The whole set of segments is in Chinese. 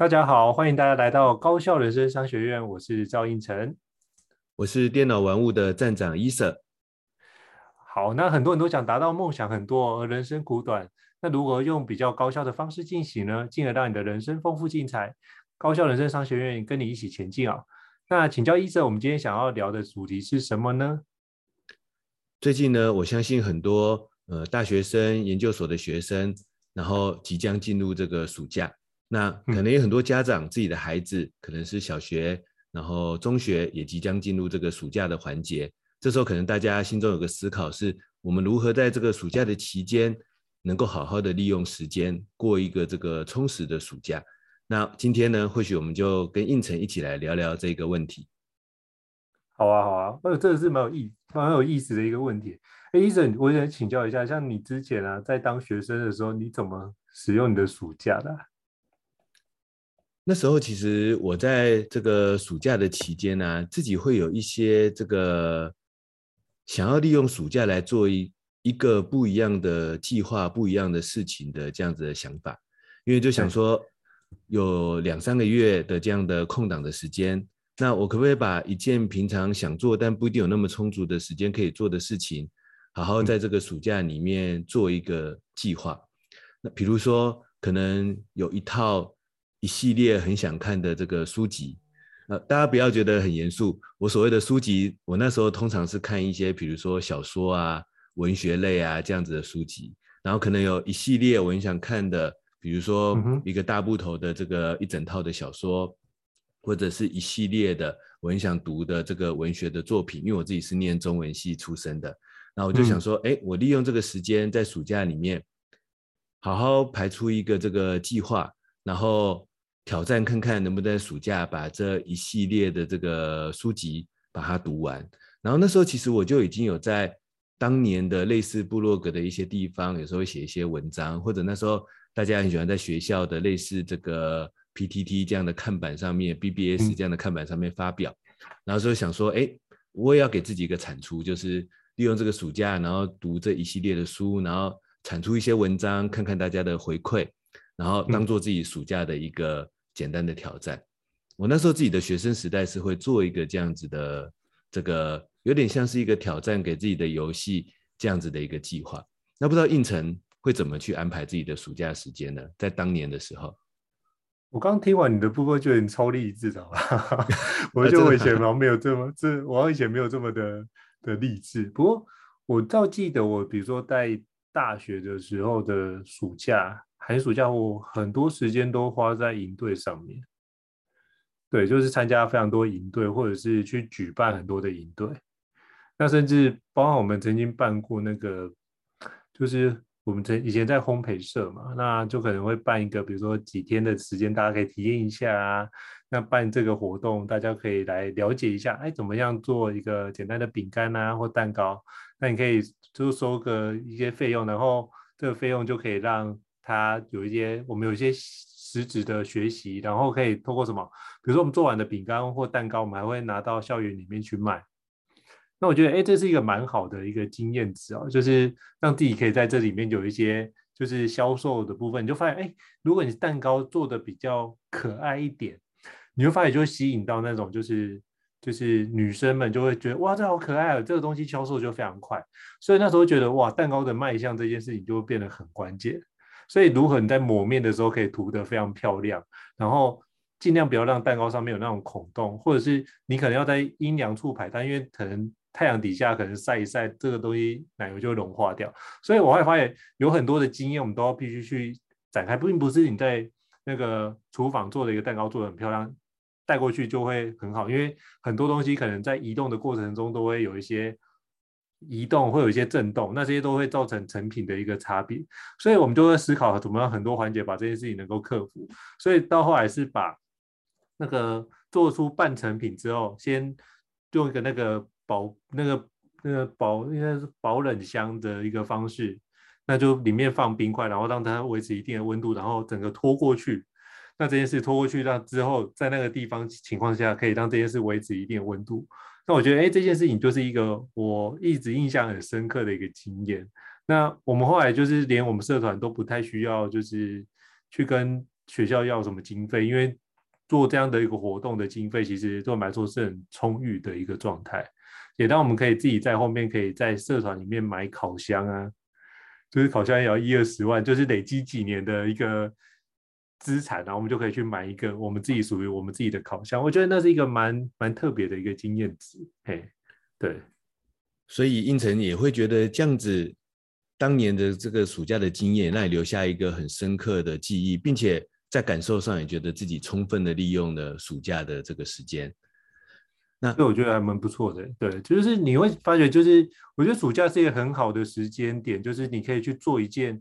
大家好，欢迎大家来到高效人生商学院，我是赵应成，我是电脑玩物的站长伊瑟。好，那很多人都想达到梦想很多，而人生苦短，那如何用比较高效的方式进行呢？进而让你的人生丰富精彩？高效人生商学院跟你一起前进啊！那请教伊瑟，我们今天想要聊的主题是什么呢？最近呢，我相信很多呃大学生、研究所的学生，然后即将进入这个暑假。那可能有很多家长自己的孩子可能是小学，然后中学也即将进入这个暑假的环节。这时候可能大家心中有个思考是：我们如何在这个暑假的期间，能够好好的利用时间，过一个这个充实的暑假？那今天呢，或许我们就跟应成一起来聊聊这个问题。好啊，好啊，呃，这个是蛮有意蛮有意思的一个问题。哎，医生，我想请教一下，像你之前啊，在当学生的时候，你怎么使用你的暑假的？那时候其实我在这个暑假的期间呢、啊，自己会有一些这个想要利用暑假来做一一个不一样的计划、不一样的事情的这样子的想法，因为就想说有两三个月的这样的空档的时间，那我可不可以把一件平常想做但不一定有那么充足的时间可以做的事情，好好在这个暑假里面做一个计划？那比如说可能有一套。一系列很想看的这个书籍，呃，大家不要觉得很严肃。我所谓的书籍，我那时候通常是看一些，比如说小说啊、文学类啊这样子的书籍。然后可能有一系列我很想看的，比如说一个大部头的这个一整套的小说，嗯、或者是一系列的我很想读的这个文学的作品。因为我自己是念中文系出身的，然后我就想说，哎、嗯，我利用这个时间在暑假里面，好好排出一个这个计划，然后。挑战看看能不能在暑假把这一系列的这个书籍把它读完。然后那时候其实我就已经有在当年的类似部落格的一些地方，有时候会写一些文章，或者那时候大家很喜欢在学校的类似这个 PTT 这样的看板上面，BBS 这样的看板上面发表。然后就想说，哎，我也要给自己一个产出，就是利用这个暑假，然后读这一系列的书，然后产出一些文章，看看大家的回馈，然后当做自己暑假的一个。简单的挑战，我那时候自己的学生时代是会做一个这样子的，这个有点像是一个挑战给自己的游戏这样子的一个计划。那不知道应城会怎么去安排自己的暑假时间呢？在当年的时候，我刚听完你的部分，觉得你超励志的，我觉得我以前好像没有这么这，我以前没有这么的的励志。不过我倒记得，我比如说在大学的时候的暑假。寒暑假我很多时间都花在营队上面，对，就是参加非常多营队，或者是去举办很多的营队。那甚至包括我们曾经办过那个，就是我们曾以前在烘焙社嘛，那就可能会办一个，比如说几天的时间，大家可以体验一下啊。那办这个活动，大家可以来了解一下，哎，怎么样做一个简单的饼干啊或蛋糕？那你可以就收个一些费用，然后这个费用就可以让。他有一些，我们有一些实质的学习，然后可以透过什么？比如说我们做完的饼干或蛋糕，我们还会拿到校园里面去卖。那我觉得，哎，这是一个蛮好的一个经验值哦，就是让自己可以在这里面有一些就是销售的部分，你就发现，哎，如果你蛋糕做的比较可爱一点，你会发现就会吸引到那种就是。就是女生们就会觉得哇，这好可爱啊！这个东西销售就非常快，所以那时候觉得哇，蛋糕的卖相这件事情就会变得很关键。所以如何你在抹面的时候可以涂得非常漂亮，然后尽量不要让蛋糕上面有那种孔洞，或者是你可能要在阴凉处排，但，因为可能太阳底下可能晒一晒，这个东西奶油就会融化掉。所以我会发现有很多的经验，我们都要必须去展开，并不是你在那个厨房做的一个蛋糕做得很漂亮。带过去就会很好，因为很多东西可能在移动的过程中都会有一些移动，会有一些震动，那这些都会造成成品的一个差别。所以我们就会思考怎么样很多环节把这件事情能够克服。所以到后来是把那个做出半成品之后，先用一个那个保那个那个保应该是保冷箱的一个方式，那就里面放冰块，然后让它维持一定的温度，然后整个拖过去。那这件事拖过去，让之后在那个地方情况下，可以让这件事维持一定的温度。那我觉得，哎，这件事情就是一个我一直印象很深刻的一个经验。那我们后来就是连我们社团都不太需要，就是去跟学校要什么经费，因为做这样的一个活动的经费，其实对我们来说是很充裕的一个状态。也当我们可以自己在后面可以在社团里面买烤箱啊，就是烤箱也要一二十万，就是累积几年的一个资产，然后我们就可以去买一个我们自己属于我们自己的烤箱。我觉得那是一个蛮蛮特别的一个经验值。嘿，对。所以应成也会觉得这样子，当年的这个暑假的经验，让你留下一个很深刻的记忆，并且在感受上也觉得自己充分的利用了暑假的这个时间。那对，我觉得还蛮不错的。对，就是你会发觉，就是我觉得暑假是一个很好的时间点，就是你可以去做一件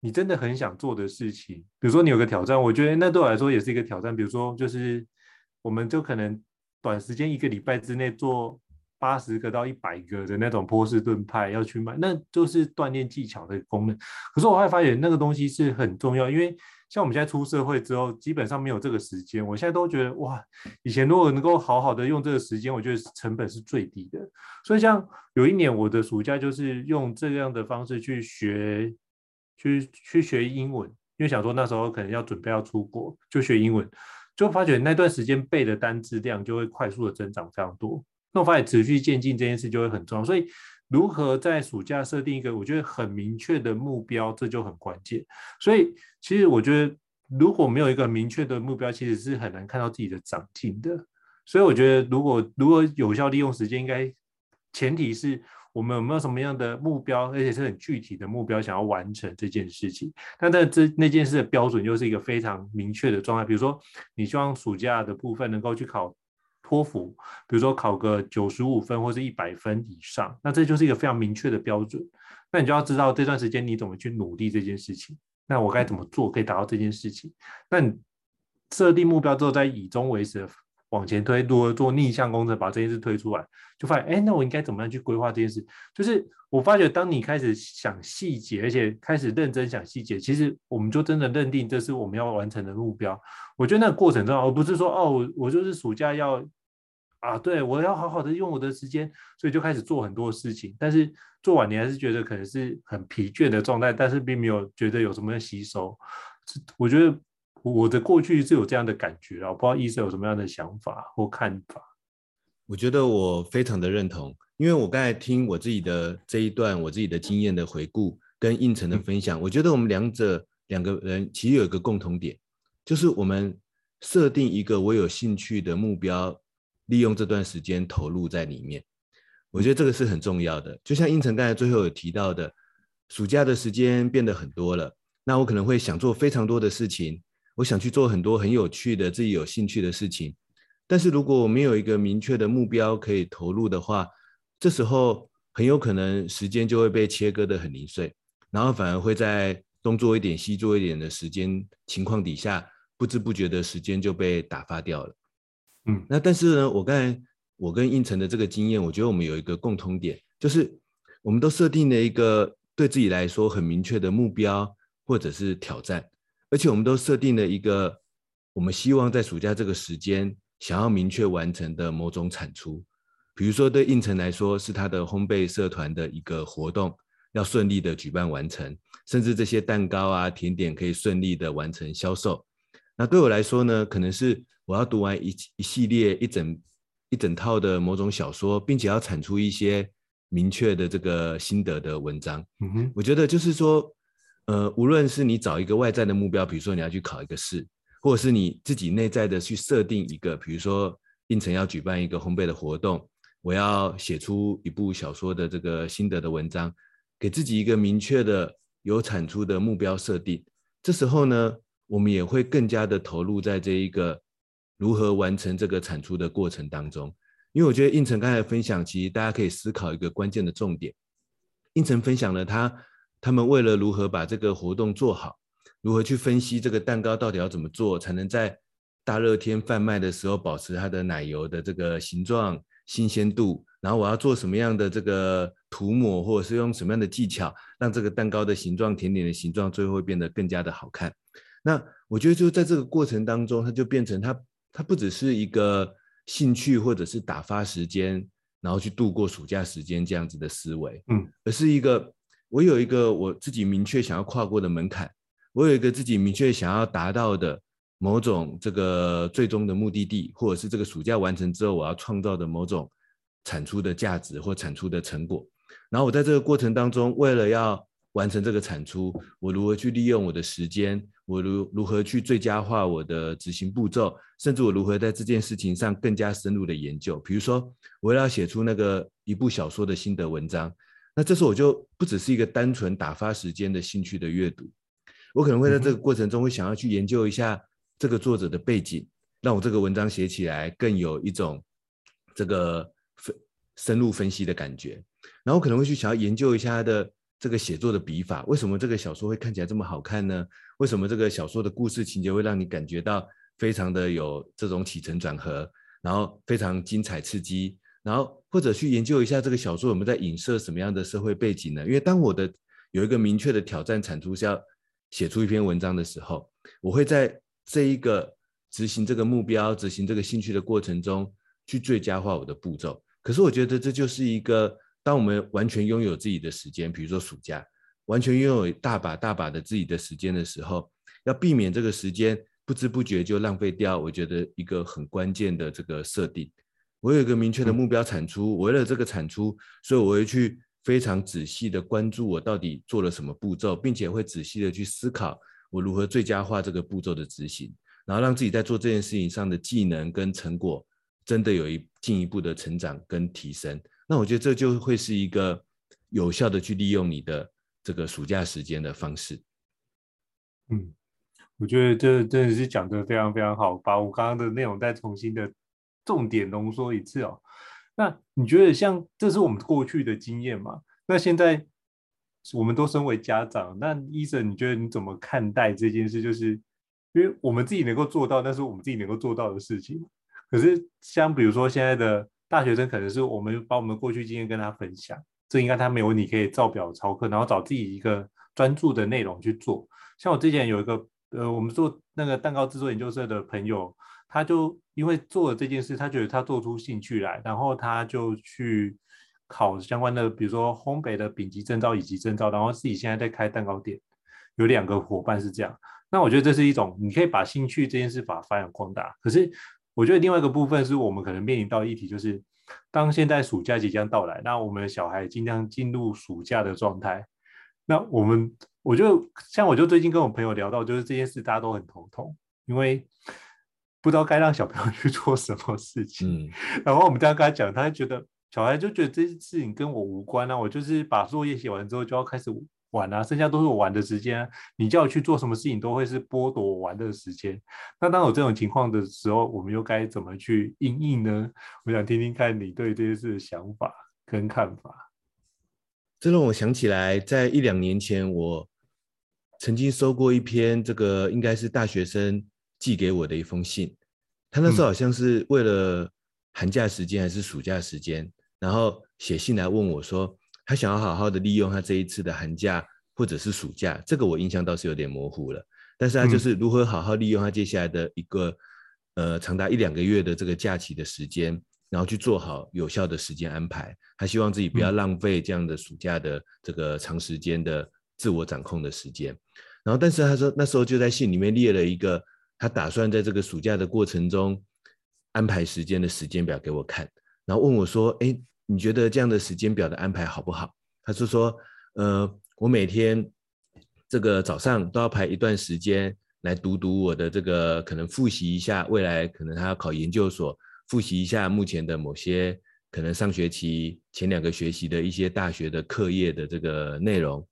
你真的很想做的事情。比如说你有个挑战，我觉得那对我来说也是一个挑战。比如说，就是我们就可能短时间一个礼拜之内做。八十个到一百个的那种波士顿派要去买，那就是锻炼技巧的功能。可是我会发现那个东西是很重要，因为像我们现在出社会之后，基本上没有这个时间。我现在都觉得哇，以前如果能够好好的用这个时间，我觉得成本是最低的。所以像有一年我的暑假就是用这样的方式去学，去去学英文，因为想说那时候可能要准备要出国，就学英文，就发觉那段时间背的单词量就会快速的增长非常多。那我发现持续渐进这件事就会很重要，所以如何在暑假设定一个我觉得很明确的目标，这就很关键。所以其实我觉得如果没有一个明确的目标，其实是很难看到自己的长进的。所以我觉得如果如果有效利用时间，应该前提是我们有没有什么样的目标，而且是很具体的目标想要完成这件事情。但在这那件事的标准又是一个非常明确的状态，比如说你希望暑假的部分能够去考。托福，比如说考个九十五分或是一百分以上，那这就是一个非常明确的标准。那你就要知道这段时间你怎么去努力这件事情。那我该怎么做可以达到这件事情？那你设定目标之后，再以终为始往前推，如何做逆向工程把这件事推出来，就发现，哎，那我应该怎么样去规划这件事？就是我发觉，当你开始想细节，而且开始认真想细节，其实我们就真的认定这是我们要完成的目标。我觉得那个过程中，而不是说，哦，我我就是暑假要。啊，对，我要好好的用我的时间，所以就开始做很多事情。但是做完你还是觉得可能是很疲倦的状态，但是并没有觉得有什么吸收。我觉得我的过去是有这样的感觉啊，我不知道医生有什么样的想法或看法。我觉得我非常的认同，因为我刚才听我自己的这一段我自己的经验的回顾跟应成的分享，嗯，我觉得我们两者两个人其实有一个共同点，就是我们设定一个我有兴趣的目标。利用这段时间投入在里面，我觉得这个是很重要的。就像应成刚才最后有提到的，暑假的时间变得很多了，那我可能会想做非常多的事情，我想去做很多很有趣的、自己有兴趣的事情。但是如果我没有一个明确的目标可以投入的话，这时候很有可能时间就会被切割的很零碎，然后反而会在东做一点、西做一点的时间情况底下，不知不觉的时间就被打发掉了。嗯，那但是呢，我刚才我跟应成的这个经验，我觉得我们有一个共通点，就是我们都设定了一个对自己来说很明确的目标或者是挑战，而且我们都设定了一个我们希望在暑假这个时间想要明确完成的某种产出。比如说对应城来说，是他的烘焙社团的一个活动要顺利的举办完成，甚至这些蛋糕啊甜点可以顺利的完成销售。那对我来说呢，可能是。我要读完一一系列一整一整套的某种小说，并且要产出一些明确的这个心得的文章。嗯哼，我觉得就是说，呃，无论是你找一个外在的目标，比如说你要去考一个试，或者是你自己内在的去设定一个，比如说胤丞要举办一个烘焙的活动，我要写出一部小说的这个心得的文章，给自己一个明确的有产出的目标设定。这时候呢，我们也会更加的投入在这一个。如何完成这个产出的过程当中？因为我觉得胤丞刚才分享，其实大家可以思考一个关键的重点。胤丞分享了他他们为了如何把这个活动做好，如何去分析这个蛋糕到底要怎么做，才能在大热天贩卖的时候保持它的奶油的这个形状、新鲜度，然后我要做什么样的这个涂抹，或者是用什么样的技巧，让这个蛋糕的形状、甜点的形状最后会变得更加的好看。那我觉得就在这个过程当中，它就变成它。它不只是一个兴趣或者是打发时间，然后去度过暑假时间这样子的思维，嗯，而是一个我有一个我自己明确想要跨过的门槛，我有一个自己明确想要达到的某种这个最终的目的地，或者是这个暑假完成之后我要创造的某种产出的价值或产出的成果。然后我在这个过程当中，为了要完成这个产出，我如何去利用我的时间？我如如何去最佳化我的执行步骤？甚至我如何在这件事情上更加深入的研究？比如说，我要写出那个一部小说的心得文章，那这时候我就不只是一个单纯打发时间的兴趣的阅读，我可能会在这个过程中会想要去研究一下这个作者的背景，让我这个文章写起来更有一种这个分深入分析的感觉。然后可能会去想要研究一下他的。这个写作的笔法，为什么这个小说会看起来这么好看呢？为什么这个小说的故事情节会让你感觉到非常的有这种起承转合，然后非常精彩刺激，然后或者去研究一下这个小说有没有在影射什么样的社会背景呢？因为当我的有一个明确的挑战产出是要写出一篇文章的时候，我会在这一个执行这个目标、执行这个兴趣的过程中去最佳化我的步骤。可是我觉得这就是一个。当我们完全拥有自己的时间，比如说暑假，完全拥有大把大把的自己的时间的时候，要避免这个时间不知不觉就浪费掉。我觉得一个很关键的这个设定，我有一个明确的目标产出，我为了这个产出，所以我会去非常仔细的关注我到底做了什么步骤，并且会仔细的去思考我如何最佳化这个步骤的执行，然后让自己在做这件事情上的技能跟成果真的有一进一步的成长跟提升。那我觉得这就会是一个有效的去利用你的这个暑假时间的方式。嗯，我觉得这真的是讲的非常非常好，把我刚刚的内容再重新的重点浓缩一次哦。那你觉得像这是我们过去的经验嘛？那现在我们都身为家长，那医生你觉得你怎么看待这件事？就是因为我们自己能够做到，那是我们自己能够做到的事情。可是像比如说现在的。大学生可能是我们把我们过去经验跟他分享，这应该他没有你可以照表抄课，然后找自己一个专注的内容去做。像我之前有一个呃，我们做那个蛋糕制作研究社的朋友，他就因为做了这件事，他觉得他做出兴趣来，然后他就去考相关的，比如说烘焙的丙级证照、乙级证照，然后自己现在在开蛋糕店，有两个伙伴是这样。那我觉得这是一种你可以把兴趣这件事把它发扬光大，可是。我觉得另外一个部分是我们可能面临到议题，就是当现在暑假即将到来，那我们的小孩即将进入暑假的状态，那我们我就像我就最近跟我朋友聊到，就是这件事大家都很头痛，因为不知道该让小朋友去 做什么事情。嗯、然后我们这样跟他讲，他就觉得小孩就觉得这件事情跟我无关啊，我就是把作业写完之后就要开始。玩啊，剩下都是我玩的时间。你叫我去做什么事情，都会是剥夺我玩的时间。那当有这种情况的时候，我们又该怎么去应应呢？我想听听看你对这件事的想法跟看法。这让我想起来，在一两年前，我曾经收过一篇这个应该是大学生寄给我的一封信。他那时候好像是为了寒假时间还是暑假时间，嗯、然后写信来问我说。他想要好好的利用他这一次的寒假或者是暑假，这个我印象倒是有点模糊了。但是他就是如何好好利用他接下来的一个呃长达一两个月的这个假期的时间，然后去做好有效的时间安排。他希望自己不要浪费这样的暑假的这个长时间的自我掌控的时间。然后，但是他说那时候就在信里面列了一个他打算在这个暑假的过程中安排时间的时间表给我看，然后问我说：“哎。”你觉得这样的时间表的安排好不好？他是说，呃，我每天这个早上都要排一段时间来读读我的这个，可能复习一下未来可能他要考研究所，复习一下目前的某些可能上学期前两个学期的一些大学的课业的这个内容。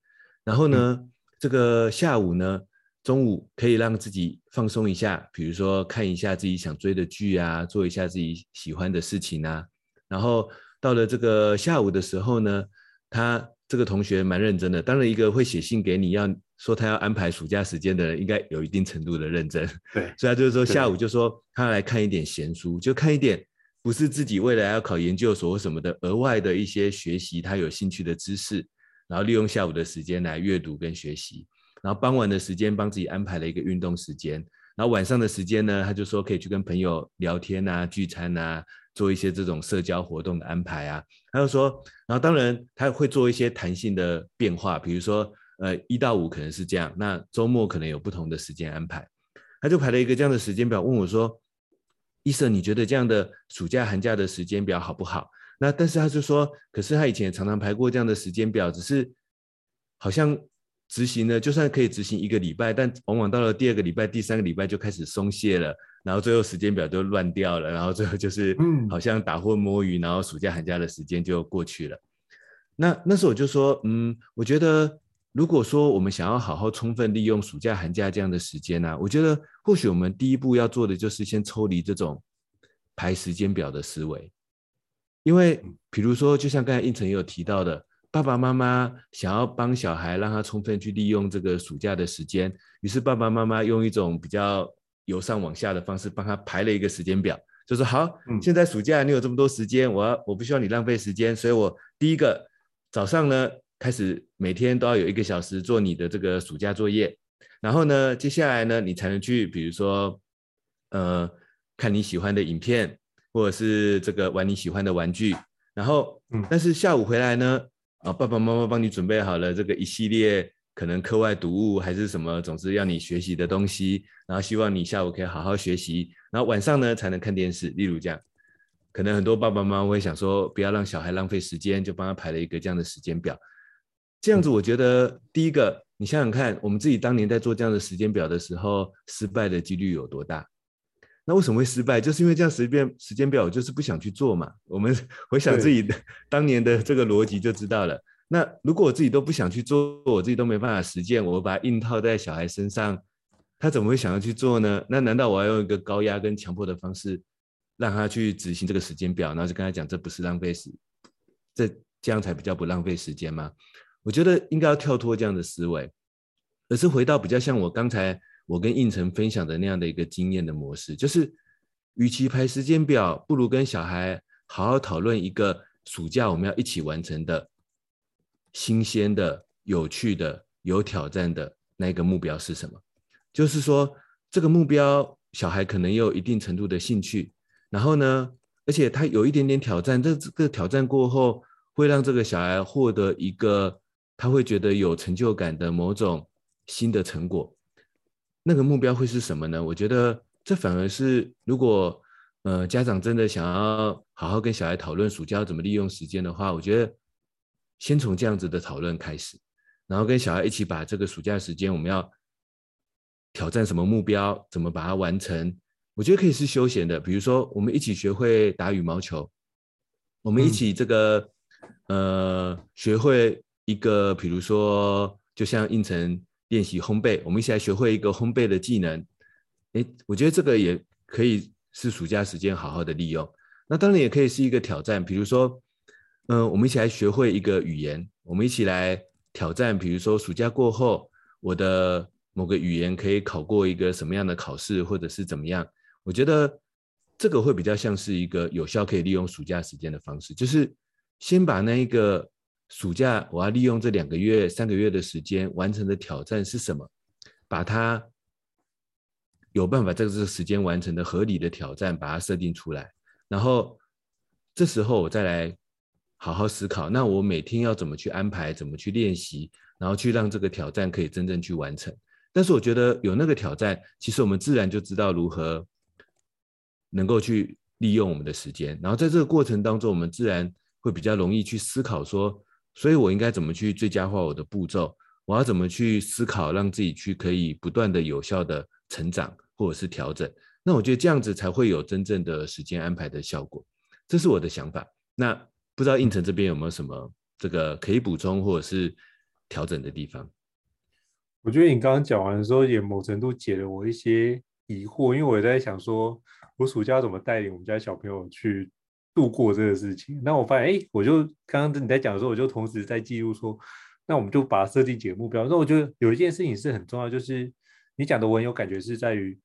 然后呢，嗯、这个下午呢，中午可以让自己放松一下，比如说看一下自己想追的剧啊，做一下自己喜欢的事情啊，然后。到了这个下午的时候呢，他这个同学蛮认真的。当然，一个会写信给你要说他要安排暑假时间的人，应该有一定程度的认真。对，所以他就是说下午就说他来看一点闲书，就看一点不是自己未来要考研究所或什么的额外的一些学习他有兴趣的知识，然后利用下午的时间来阅读跟学习，然后傍晚的时间帮自己安排了一个运动时间，然后晚上的时间呢，他就说可以去跟朋友聊天啊、聚餐啊。做一些这种社交活动的安排啊，他就说，然后当然他会做一些弹性的变化，比如说，呃，一到五可能是这样，那周末可能有不同的时间安排。他就排了一个这样的时间表，问我说：“医生，你觉得这样的暑假寒假的时间表好不好？”那但是他就说，可是他以前常常排过这样的时间表，只是好像执行呢，就算可以执行一个礼拜，但往往到了第二个礼拜、第三个礼拜就开始松懈了，然后最后时间表就乱掉了，然后最后就是嗯，好像打混摸鱼，然后暑假寒假的时间就过去了。那那时候我就说，嗯，我觉得。如果说我们想要好好充分利用暑假寒假这样的时间呢，我觉得或许我们第一步要做的就是先抽离这种排时间表的思维，因为比如说，就像刚才胤丞也有提到的，爸爸妈妈想要帮小孩让他充分去利用这个暑假的时间，于是爸爸妈妈用一种比较由上往下的方式帮他排了一个时间表，就说好，现在暑假你有这么多时间，我要我不需要你浪费时间，所以我第一个早上呢。开始每天都要有一个小时做你的这个暑假作业，然后呢，接下来呢，你才能去，比如说，呃，看你喜欢的影片，或者是这个玩你喜欢的玩具，然后，嗯，但是下午回来呢，啊，爸爸妈妈帮你准备好了这个一系列可能课外读物还是什么，总之要你学习的东西，然后希望你下午可以好好学习，然后晚上呢才能看电视，例如这样，可能很多爸爸妈妈会想说，不要让小孩浪费时间，就帮他排了一个这样的时间表。这样子，我觉得第一个，你想想看，我们自己当年在做这样的时间表的时候，失败的几率有多大？那为什么会失败？就是因为这样时间时间表，我就是不想去做嘛。我们 回想自己的当年的这个逻辑就知道了。那如果我自己都不想去做，我自己都没办法实践，我把它硬套在小孩身上，他怎么会想要去做呢？那难道我要用一个高压跟强迫的方式，让他去执行这个时间表，然后就跟他讲，这不是浪费时，这这样才比较不浪费时间吗？我觉得应该要跳脱这样的思维，而是回到比较像我刚才我跟胤丞分享的那样的一个经验的模式，就是与其排时间表，不如跟小孩好好讨论一个暑假我们要一起完成的新鲜的、有趣的、有挑战的那个目标是什么？就是说这个目标小孩可能有一定程度的兴趣，然后呢，而且他有一点点挑战，这这个挑战过后会让这个小孩获得一个。他会觉得有成就感的某种新的成果，那个目标会是什么呢？我觉得这反而是，如果呃家长真的想要好好跟小孩讨论暑假要怎么利用时间的话，我觉得先从这样子的讨论开始，然后跟小孩一起把这个暑假时间我们要挑战什么目标，怎么把它完成。我觉得可以是休闲的，比如说我们一起学会打羽毛球，我们一起这个、嗯、呃学会。一个，比如说，就像胤丞练习烘焙，我们一起来学会一个烘焙的技能。诶，我觉得这个也可以是暑假时间好好的利用。那当然也可以是一个挑战，比如说，嗯、我们一起来学会一个语言，我们一起来挑战，比如说暑假过后，我的某个语言可以考过一个什么样的考试，或者是怎么样。我觉得这个会比较像是一个有效可以利用暑假时间的方式，就是先把那一个。暑假我要利用这两个月、三个月的时间完成的挑战是什么？把它有办法在这个时间完成的合理的挑战，把它设定出来。然后这时候我再来好好思考，那我每天要怎么去安排，怎么去练习，然后去让这个挑战可以真正去完成。但是我觉得有那个挑战，其实我们自然就知道如何能够去利用我们的时间。然后在这个过程当中，我们自然会比较容易去思考说。所以我应该怎么去最佳化我的步骤？我要怎么去思考，让自己去可以不断的有效的成长或者是调整？那我觉得这样子才会有真正的时间安排的效果。这是我的想法。那不知道应城这边有没有什么这个可以补充或者是调整的地方？我觉得你刚刚讲完的时候，也某程度解了我一些疑惑，因为我在想说，我暑假怎么带领我们家小朋友去。度过这个事情，那我发现，哎，我就刚刚你在讲的时候，我就同时在记录说，那我们就把它设定几个目标。那我觉得有一件事情是很重要，就是你讲的我很有感觉，是在于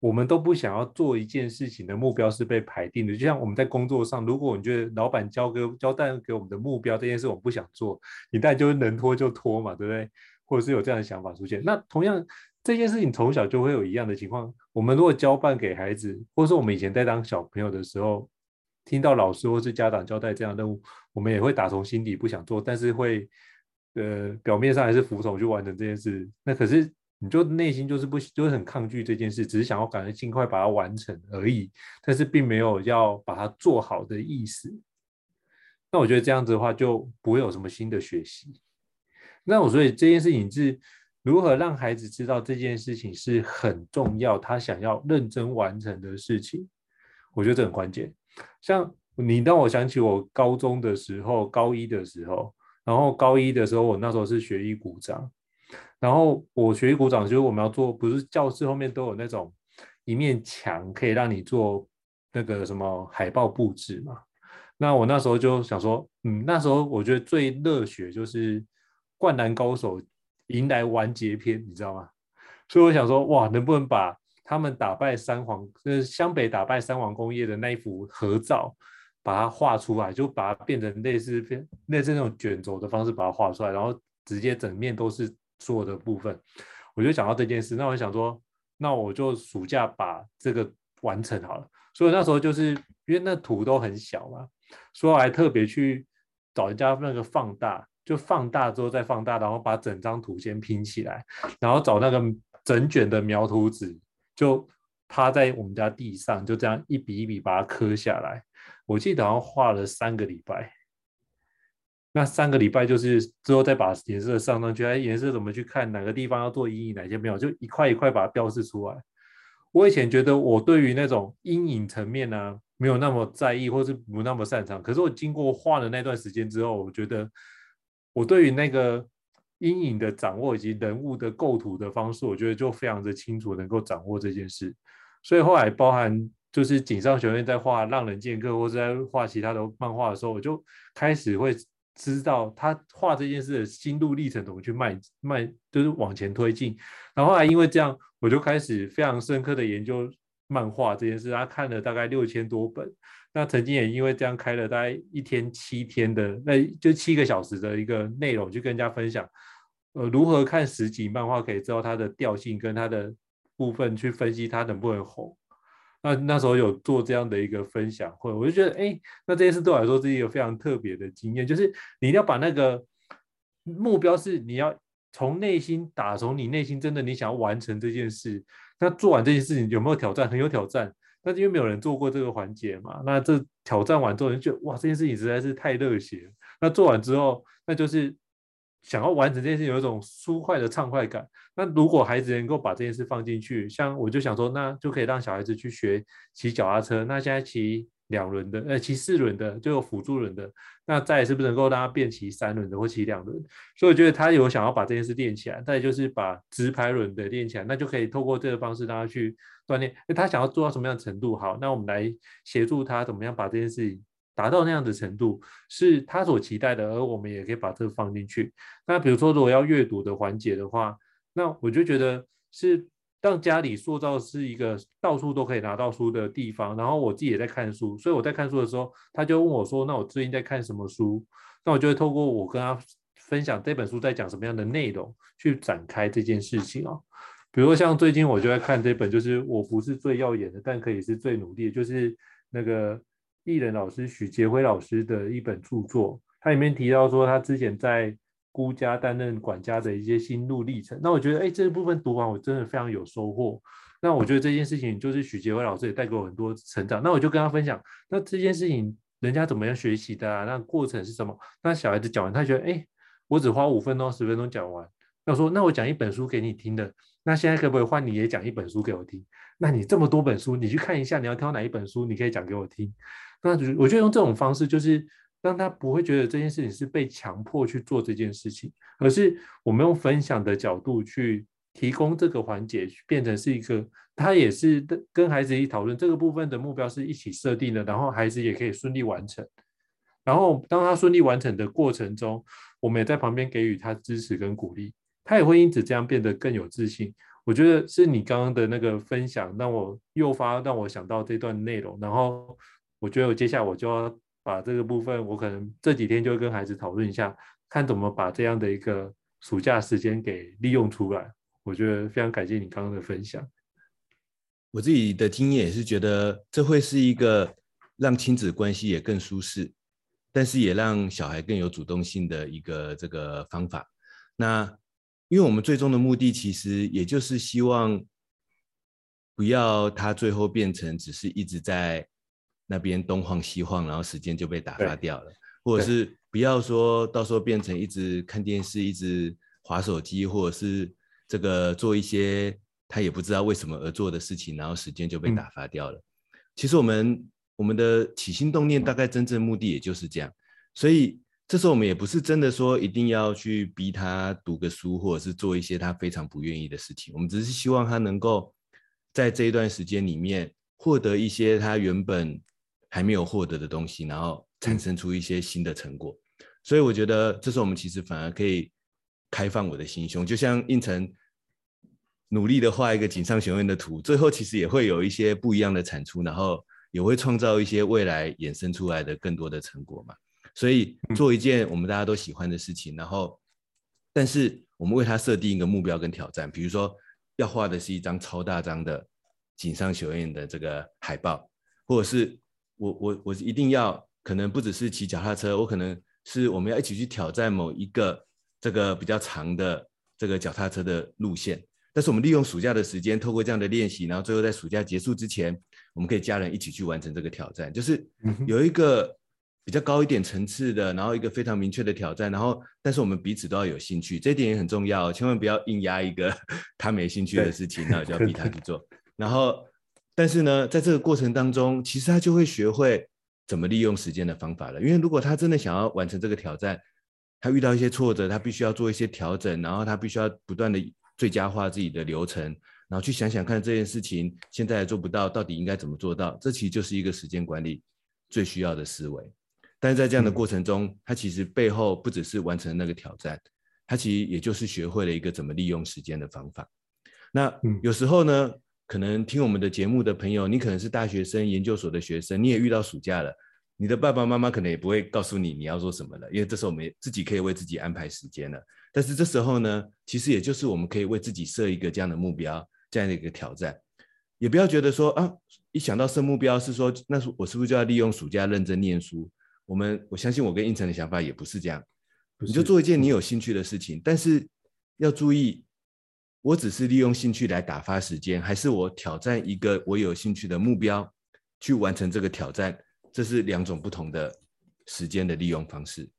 我们都不想要做一件事情的目标是被排定的。就像我们在工作上，如果你觉得老板交给交代给我们的目标这件事我们不想做，你当然就能拖就拖嘛，对不对？或者是有这样的想法出现。那同样这件事情从小就会有一样的情况。我们如果交办给孩子，或者说我们以前在当小朋友的时候。听到老师或是家长交代这样的任务，我们也会打从心底不想做，但是会呃表面上还是服从去完成这件事，那可是你就内心就是不就是很抗拒这件事，只是想要赶快尽快把它完成而已，但是并没有要把它做好的意思。那我觉得这样子的话就不会有什么新的学习。那我所以这件事情是如何让孩子知道这件事情是很重要，他想要认真完成的事情，我觉得这很关键。像你让我想起我高中的时候，高一的时候，然后高一的时候我那时候是学艺股长，然后我学艺股长就是我们要做，不是教室后面都有那种一面墙可以让你做那个什么海报布置嘛？那我那时候就想说，嗯，那时候我觉得最热血就是《灌篮高手》迎来完结篇，你知道吗？所以我想说，哇，能不能把他们打败三皇，就是湘北打败三皇工业的那一幅合照，把它画出来，就把它变成类似变，类似那种卷轴的方式把它画出来，然后直接整面都是做的部分。我就想到这件事，那我想说，那我就暑假把这个完成好了。所以那时候就是因为那图都很小嘛。所以我还特别去找人家那个放大，就放大之后再放大，然后把整张图先拼起来，然后找那个整卷的描图纸，就趴在我们家地上，就这样一笔一笔把它刻下来。我记得好像画了三个礼拜，那三个礼拜就是之后再把颜色上上去，哎，颜色怎么去看，哪个地方要做阴影，哪些没有，就一块一块把它标示出来。我以前觉得我对于那种阴影层面呢、啊。没有那么在意，或是不那么擅长。可是我经过画的那段时间之后，我觉得我对于那个阴影的掌握以及人物的构图的方式，我觉得就非常的清楚，能够掌握这件事。所以后来包含就是井上雄彦在画《浪人剑客》或者在画其他的漫画的时候，我就开始会知道他画这件事的心路历程怎么去迈迈，就是往前推进。然后后来因为这样，我就开始非常深刻的研究。漫画这件事，他看了大概六千多本。那曾经也因为这样开了大概一天七天的，那就七个小时的一个内容，去跟人家分享，呃，如何看十集漫画可以知道它的调性跟它的部分，去分析它能不能红。那那时候有做这样的一个分享会，我就觉得，哎，那这件事对我来说是一个非常特别的经验，就是你要把那个目标是你要从内心打从你内心真的你想要完成这件事。那做完这件事情有没有挑战？很有挑战，但是因为没有人做过这个环节嘛。那这挑战完之后，你就觉得哇，这件事情实在是太热血。那做完之后，那就是想要完成这件事，有一种舒快的畅快感。那如果孩子能够把这件事放进去，像我就想说，那就可以让小孩子去学骑脚踏车。那现在骑。两轮的，呃，骑四轮的就有辅助轮的，那再是不是能够让他变骑三轮的或骑两轮？所以我觉得他有想要把这件事练起来，再就是把直排轮的练起来，那就可以透过这个方式让他去锻炼。他想要做到什么样的程度？好，那我们来协助他怎么样把这件事情达到那样的程度，是他所期待的，而我们也可以把这个放进去。那比如说，如果要阅读的环节的话，那我就觉得是。让家里塑造是一个到处都可以拿到书的地方，然后我自己也在看书，所以我在看书的时候，他就问我说：“那我最近在看什么书？”那我就会透过我跟他分享这本书在讲什么样的内容，去展开这件事情啊。比如说像最近我就在看这本，就是我不是最耀眼的，但可以是最努力的，就是那个艺人老师许杰辉老师的一本著作，他里面提到说他之前在。孤家担任管家的一些心路历程，那我觉得，哎，这个部分读完我真的非常有收获。那我觉得这件事情就是许杰辉老师也带给我很多成长。那我就跟他分享，那这件事情人家怎么样学习的啊？那过程是什么？那小孩子讲完，他觉得，哎，我只花五分钟、十分钟讲完。那我说，那我讲一本书给你听的。那现在可不可以换你也讲一本书给我听？那你这么多本书，你去看一下，你要挑哪一本书，你可以讲给我听。那我就用这种方式就是。让他不会觉得这件事情是被强迫去做这件事情，而是我们用分享的角度去提供这个环节，变成是一个他也是跟孩子一起讨论这个部分的目标是一起设定的，然后孩子也可以顺利完成。然后当他顺利完成的过程中，我们也在旁边给予他支持跟鼓励，他也会因此这样变得更有自信。我觉得是你刚刚的那个分享让我诱发，让我想到这段内容，然后我觉得我接下来我就要。把这个部分，我可能这几天就会跟孩子讨论一下，看怎么把这样的一个暑假时间给利用出来。我觉得非常感谢你刚刚的分享。我自己的经验也是觉得，这会是一个让亲子关系也更舒适，但是也让小孩更有主动性的一个这个方法。那因为我们最终的目的，其实也就是希望不要它最后变成只是一直在那边东晃西晃，然后时间就被打发掉了，或者是不要说到时候变成一直看电视，一直划手机，或者是这个做一些他也不知道为什么而做的事情，然后时间就被打发掉了。嗯、其实我们我们的起心动念，大概真正目的也就是这样，所以。这时候我们也不是真的说一定要去逼他读个书，或者是做一些他非常不愿意的事情。我们只是希望他能够在这一段时间里面获得一些他原本还没有获得的东西，然后产生出一些新的成果。所以我觉得这时候我们其实反而可以开放我的心胸，就像应成努力的画一个井上雄彦的图，最后其实也会有一些不一样的产出，然后也会创造一些未来衍生出来的更多的成果嘛。所以做一件我们大家都喜欢的事情，然后，但是我们为他设定一个目标跟挑战，比如说要画的是一张超大张的井上雄彦的这个海报，或者是我我我一定要可能不只是骑脚踏车，我可能是我们要一起去挑战某一个这个比较长的这个脚踏车的路线，但是我们利用暑假的时间，透过这样的练习，然后最后在暑假结束之前，我们可以家人一起去完成这个挑战，就是有一个。比较高一点层次的，然后一个非常明确的挑战，然后但是我们彼此都要有兴趣，这一点也很重要，千万不要硬压一个 他没兴趣的事情，那就要逼他去做。然后，但是呢，在这个过程当中，其实他就会学会怎么利用时间的方法了。因为如果他真的想要完成这个挑战，他遇到一些挫折，他必须要做一些调整，然后他必须要不断的最佳化自己的流程，然后去想想看这件事情现在还做不到，到底应该怎么做到？这其实就是一个时间管理最需要的思维。但是在这样的过程中，他其实背后不只是完成那个挑战，他其实也就是学会了一个怎么利用时间的方法。那有时候呢，可能听我们的节目的朋友，你可能是大学生、研究所的学生，你也遇到暑假了，你的爸爸妈妈可能也不会告诉你你要做什么了，因为这时候我们自己可以为自己安排时间了。但是这时候呢，其实也就是我们可以为自己设一个这样的目标，这样的一个挑战，也不要觉得说啊，一想到设目标是说，那我是不是就要利用暑假认真念书？我们我相信我跟应成的想法也不是这样，你就做一件你有兴趣的事情，但是要注意，我只是利用兴趣来打发时间，还是我挑战一个我有兴趣的目标去完成这个挑战，这是两种不同的时间的利用方式。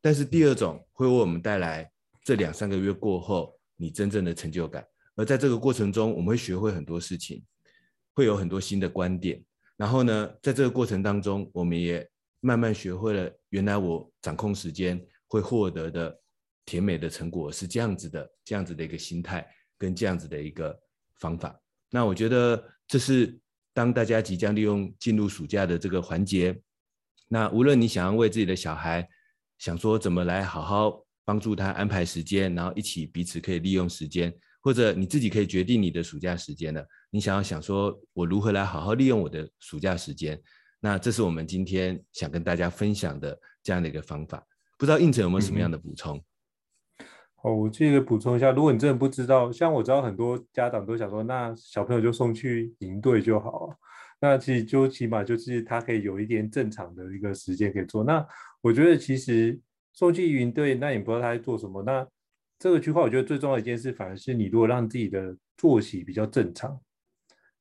但是第二种会为我们带来这两三个月过后你真正的成就感，而在这个过程中，我们会学会很多事情，会有很多新的观点，然后呢，在这个过程当中，我们也。慢慢学会了，原来我掌控时间会获得的甜美的成果是这样子的，这样子的一个心态跟这样子的一个方法。那我觉得这是当大家即将利用进入暑假的这个环节，那无论你想要为自己的小孩想说怎么来好好帮助他安排时间，然后一起彼此可以利用时间，或者你自己可以决定你的暑假时间了，你想要想说我如何来好好利用我的暑假时间。那这是我们今天想跟大家分享的这样的一个方法，不知道应成有没有什么样的补充？哦、嗯，我记得补充一下，如果你真的不知道，像我知道很多家长都想说，那小朋友就送去营队就好，那其实就起码就是他可以有一点正常的一个时间可以做。那我觉得其实送去营队，那你不知道他在做什么。那这个区块，我觉得最重要的一件事，反而是你如果让自己的作息比较正常，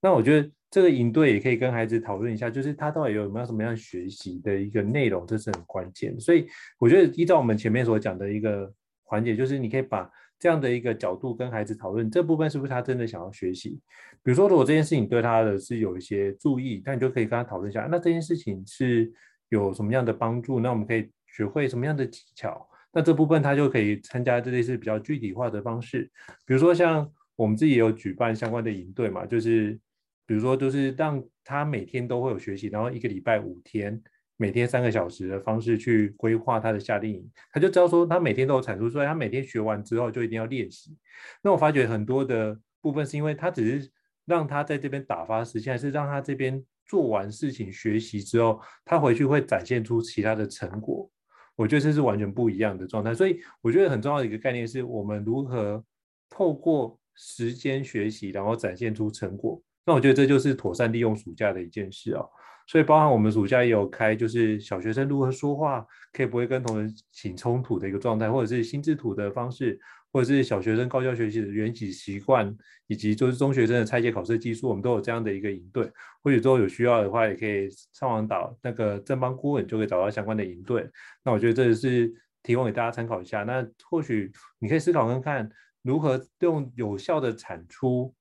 那我觉得。这个营队也可以跟孩子讨论一下，就是他到底有没有什么样学习的一个内容，这是很关键。所以我觉得依照我们前面所讲的一个环节，就是你可以把这样的一个角度跟孩子讨论这部分是不是他真的想要学习。比如说，如果这件事情对他的是有一些注意，那你就可以跟他讨论一下，那这件事情是有什么样的帮助？那我们可以学会什么样的技巧？那这部分他就可以参加这类似比较具体化的方式。比如说，像我们自己也有举办相关的营队嘛，就是。比如说，就是让他每天都会有学习，然后一个礼拜五天，每天三个小时的方式去规划他的夏令营，他就知道说他每天都有产出，所以他每天学完之后就一定要练习。那我发觉很多的部分是因为他只是让他在这边打发时间，还是让他这边做完事情学习之后，他回去会展现出其他的成果。我觉得这是完全不一样的状态。所以我觉得很重要的一个概念是我们如何透过时间学习，然后展现出成果。那我觉得这就是妥善利用暑假的一件事哦。所以包含我们暑假也有开，就是小学生如何说话，可以不会跟同学起冲突的一个状态，或者是心智图的方式，或者是小学生高效学习的缘起习惯，以及就是中学生的拆解考试技术，我们都有这样的一个营队。或许之后有需要的话，也可以上网找那个正邦顾问，就可以找到相关的营队。那我觉得这是提供给大家参考一下。那或许你可以思考看看，如何用有效的产出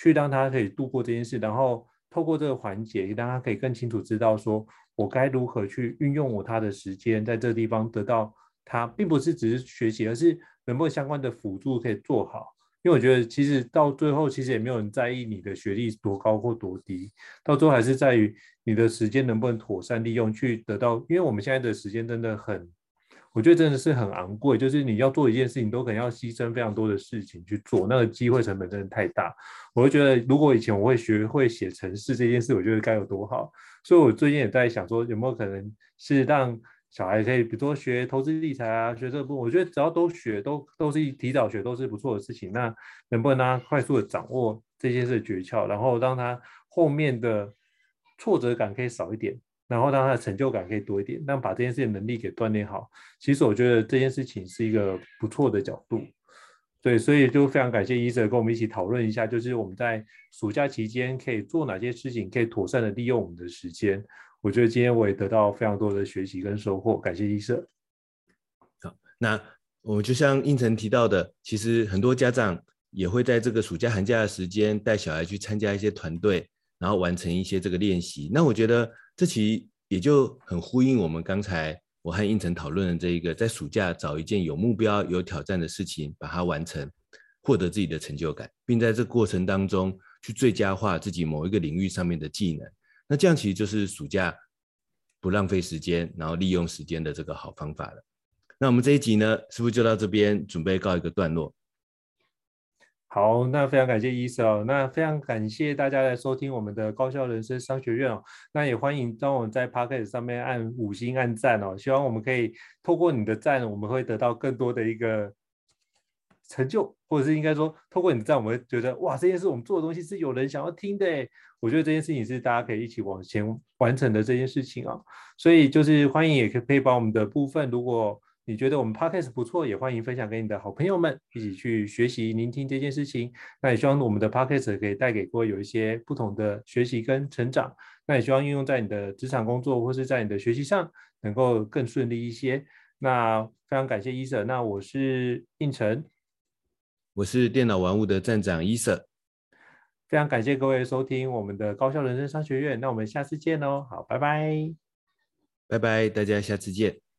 去让他可以度过这件事，然后。透过这个环节，让他可以更清楚知道，说我该如何去运用我他的时间，在这个地方得到他，并不是只是学习，而是能不能相关的辅助可以做好。因为我觉得，其实到最后，其实也没有人在意你的学历多高或多低，到最后还是在于你的时间能不能妥善利用，去得到。因为我们现在的时间真的很。我觉得真的是很昂贵，就是你要做一件事情，都可能要牺牲非常多的事情去做，那个机会成本真的太大。我就觉得，如果以前我会学会写程式这件事，我觉得该有多好。所以我最近也在想说，有没有可能是让小孩可以，比如说学投资理财啊，学这部分，我觉得只要都学，都都是提早学，都是不错的事情。那能不能让他快速的掌握这件事的诀窍，然后让他后面的挫折感可以少一点？然后让他的成就感可以多一点，让把这件事情能力给锻炼好。其实我觉得这件事情是一个不错的角度，对，所以就非常感谢医生跟我们一起讨论一下，就是我们在暑假期间可以做哪些事情，可以妥善的利用我们的时间。我觉得今天我也得到非常多的学习跟收获，感谢医生。好，那我们就像应晨提到的，其实很多家长也会在这个暑假寒假的时间带小孩去参加一些团队，然后完成一些这个练习。那我觉得。这期也就很呼应我们刚才我和胤丞讨论的这一个，在暑假找一件有目标、有挑战的事情，把它完成，获得自己的成就感，并在这过程当中去最佳化自己某一个领域上面的技能。那这样其实就是暑假不浪费时间，然后利用时间的这个好方法了。那我们这一集呢，是不是就到这边准备告一个段落？好，那非常感谢伊瑟哦，那非常感谢大家来收听我们的高校人生商学院哦。那也欢迎当我们在 Podcast 上面按五星按赞哦。希望我们可以透过你的赞，我们会得到更多的一个成就，或者是应该说，透过你的赞，我们会觉得哇，这件事我们做的东西是有人想要听的。我觉得这件事情是大家可以一起往前完成的这件事情啊、所以就是欢迎，也可以可以把我们的部分，如果你觉得我们 Podcast 不错，也欢迎分享给你的好朋友们，一起去学习、聆听这件事情。那也希望我们的 Podcast 可以带给各位有一些不同的学习跟成长。那也希望应用在你的职场工作或是在你的学习上，能够更顺利一些。那非常感谢伊舍，那我是应成，我是电脑玩物的站长伊舍。非常感谢各位收听我们的高效人生商学院，那我们下次见喽，好，拜拜，拜拜，大家下次见。